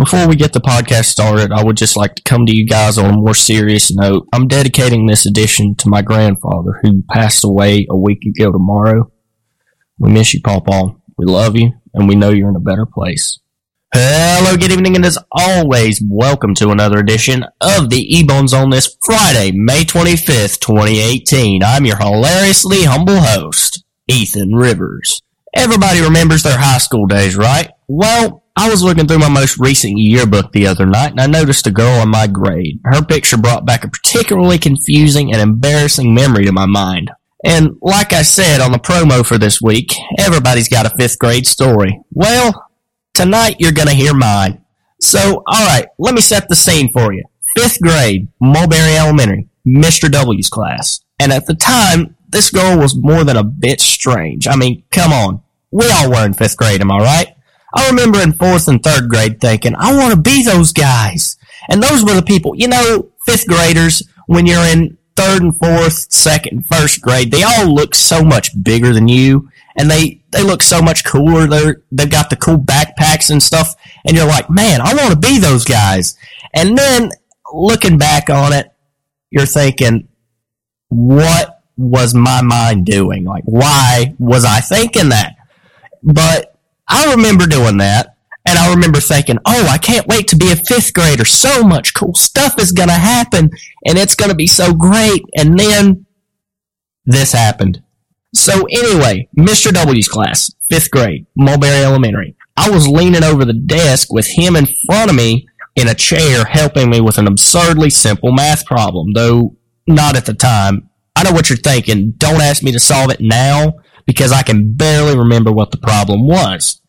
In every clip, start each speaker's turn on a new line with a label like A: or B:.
A: Before we get the podcast started, I would just like to come to you guys on a more serious note. I'm dedicating this edition to my grandfather who passed away a week ago tomorrow. We miss you, Paw Paw. We love you, and we know you're in a better place. Hello, good evening, and as always, welcome to another edition of the Ebone Zone on this Friday, May 25th, 2018. I'm your hilariously humble host, Ethan Rivers. Everybody remembers their high school days, right? Well, I was looking through my most recent yearbook the other night and I noticed a girl in my grade. Her picture brought back a particularly confusing and embarrassing memory to my mind. And like I said on the promo for this week, everybody's got a fifth grade story. Well, tonight you're gonna hear mine. So, alright, let me set the scene for you. Fifth grade, Mulberry Elementary, Mr. W's class. And at the time, this girl was more than a bit strange. I mean, come on. We all were in fifth grade, am I right? I remember in fourth and third grade thinking, I want to be those guys. And those were the people, you know, fifth graders, when you're in third and fourth, second first grade, they all look so much bigger than you. And they, they look so much cooler. They're, they've got the cool backpacks and stuff. And you're like, man, I want to be those guys. And then looking back on it, you're thinking, what was my mind doing? Like, why was I thinking that? But I remember doing that. And I remember thinking, oh, I can't wait to be a fifth grader. So much cool stuff is going to happen and it's going to be so great. And then this happened. So anyway, Mr. W's class, fifth grade, Mulberry Elementary. I was leaning over the desk with him in front of me in a chair helping me with an absurdly simple math problem, though not at the time. I know what you're thinking. Don't ask me to solve it now because I can barely remember what the problem was.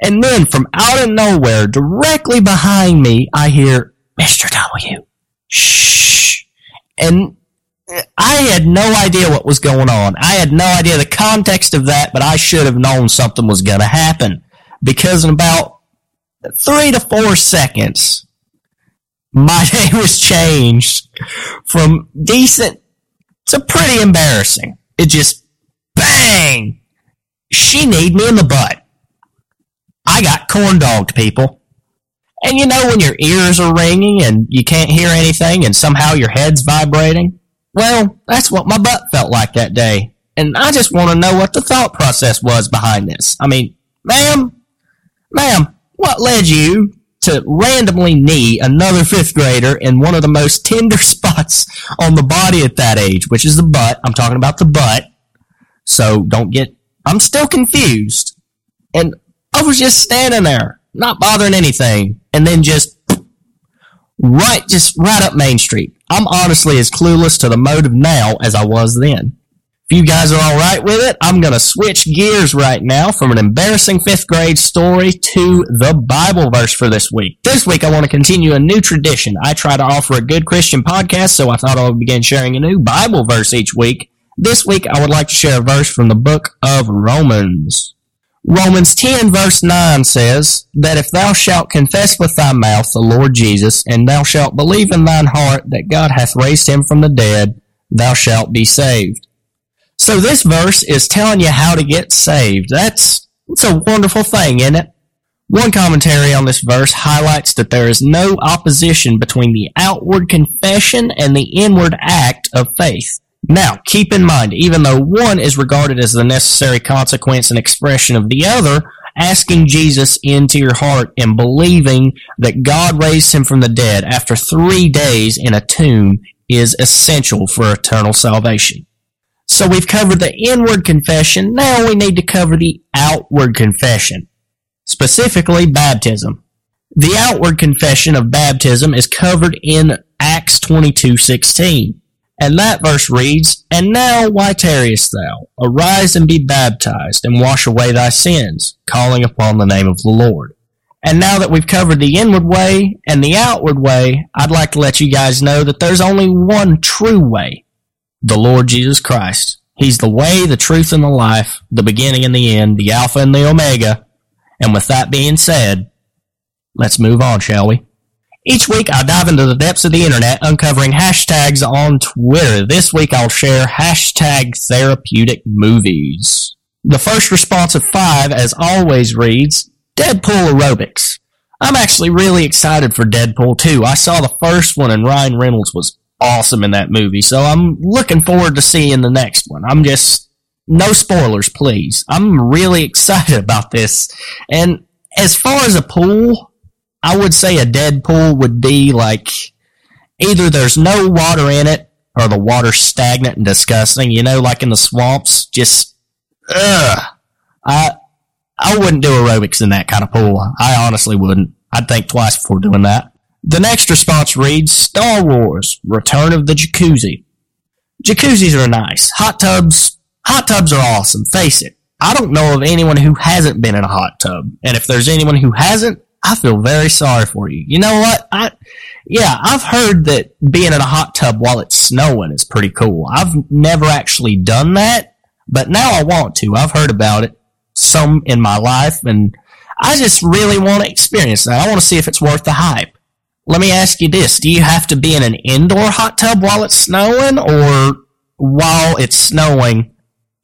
A: And then from out of nowhere, directly behind me, I hear, Mr. W. Shh. And uh, I had no idea what was going on. I had no idea the context of that, but I should have known something was going to happen. Because in about three to four seconds, my day was changed from decent to pretty embarrassing. It just, bang! She kneed me in the butt. I got corn dogged, people. And you know when your ears are ringing and you can't hear anything and somehow your head's vibrating? Well, that's what my butt felt like that day. And I just want to know what the thought process was behind this. I mean, ma'am, ma'am, what led you to randomly knee another fifth grader in one of the most tender spots on the body at that age, which is the butt. I'm talking about the butt. So don't get, I'm still confused. And I was just standing there, not bothering anything, and then just right, just right up Main Street. I'm honestly as clueless to the motive now as I was then. If you guys are alright with it, I'm gonna switch gears right now from an embarrassing fifth grade story to the Bible verse for this week. This week I want to continue a new tradition. I try to offer a good Christian podcast, so I thought I would begin sharing a new Bible verse each week. This week I would like to share a verse from the book of Romans. Romans 10 verse 9 says that if thou shalt confess with thy mouth the Lord Jesus, and thou shalt believe in thine heart that God hath raised him from the dead, thou shalt be saved. So this verse is telling you how to get saved. That's, it's a wonderful thing, isn't it? One commentary on this verse highlights that there is no opposition between the outward confession and the inward act of faith. Now, keep in mind, even though one is regarded as the necessary consequence and expression of the other, asking Jesus into your heart and believing that God raised him from the dead after three days in a tomb is essential for eternal salvation. So we've covered the inward confession, now we need to cover the outward confession, specifically baptism. The outward confession of baptism is covered in Acts 22:16. And that verse reads, And now why tarriest thou? Arise and be baptized, and wash away thy sins, calling upon the name of the Lord. And now that we've covered the inward way and the outward way, I'd like to let you guys know that there's only one true way. The Lord Jesus Christ. He's the way, the truth, and the life, the beginning and the end, the Alpha and the Omega. And with that being said, let's move on, shall we? Each week, I dive into the depths of the internet, uncovering hashtags on Twitter. This week, I'll share hashtag therapeutic movies. The first response of five, as always, reads Deadpool aerobics. I'm actually really excited for Deadpool 2. I saw the first one and Ryan Reynolds was awesome in that movie. So I'm looking forward to seeing the next one. I'm just, no spoilers, please. I'm really excited about this. And as far as a pool, I would say a dead pool would be like either there's no water in it or the water's stagnant and disgusting. You know, like in the swamps, just, ugh. I, I wouldn't do aerobics in that kind of pool. I honestly wouldn't. I'd think twice before doing that. The next response reads Star Wars Return of the Jacuzzi. Jacuzzis are nice. Hot tubs, hot tubs are awesome. Face it. I don't know of anyone who hasn't been in a hot tub. And if there's anyone who hasn't, I feel very sorry for you. You know what? I, yeah, I've heard that being in a hot tub while it's snowing is pretty cool. I've never actually done that, but now I want to. I've heard about it some in my life and I just really want to experience that. I want to see if it's worth the hype. Let me ask you this. Do you have to be in an indoor hot tub while it's snowing or while it's snowing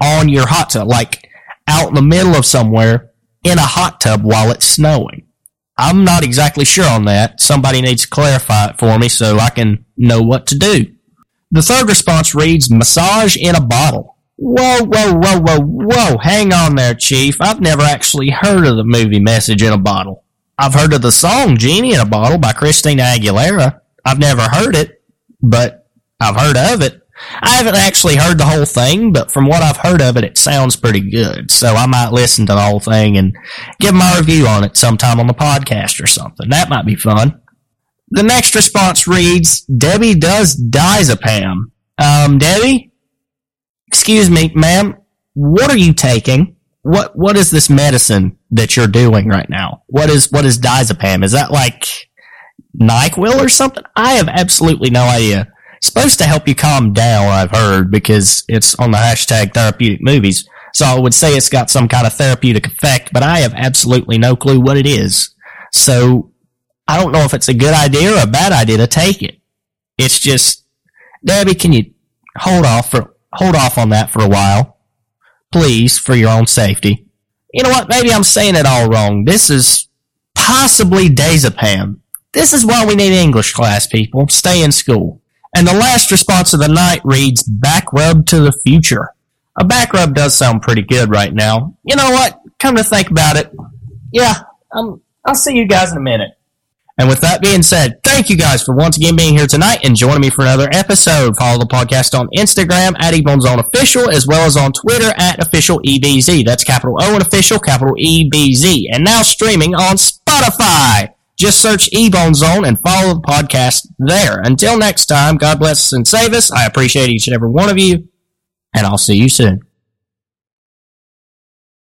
A: on your hot tub? Like out in the middle of somewhere in a hot tub while it's snowing? I'm not exactly sure on that. Somebody needs to clarify it for me so I can know what to do. The third response reads massage in a bottle. Whoa, whoa, whoa, whoa, whoa. Hang on there, Chief. I've never actually heard of the movie Message in a Bottle. I've heard of the song Genie in a Bottle by Christina Aguilera. I've never heard it, but I've heard of it. I haven't actually heard the whole thing, but from what I've heard of it, it sounds pretty good. So I might listen to the whole thing and give my review on it sometime on the podcast or something. That might be fun. The next response reads, Debbie does diazepam. Um, Debbie? Excuse me, ma'am, what are you taking? What, what is this medicine that you're doing right now? What is, what is diazepam? Is that like NyQuil or something? I have absolutely no idea supposed to help you calm down, I've heard, because it's on the hashtag therapeutic movies. So I would say it's got some kind of therapeutic effect, but I have absolutely no clue what it is. So I don't know if it's a good idea or a bad idea to take it. It's just, Debbie, can you hold off for, hold off on that for a while? Please, for your own safety. You know what? Maybe I'm saying it all wrong. This is possibly Dazepam. This is why we need English class, people. Stay in school. And the last response of the night reads, back rub to the future. A back rub does sound pretty good right now. You know what? Come to think about it. Yeah, um, I'll see you guys in a minute. And with that being said, thank you guys for once again being here tonight and joining me for another episode. Follow the podcast on Instagram at Ebonezone Official as well as on Twitter at Official EBZ. That's capital O and official, capital EBZ. And now streaming on Spotify. Just search Ebone Zone and follow the podcast there. Until next time, God bless and save us. I appreciate each and every one of you, and I'll see you soon.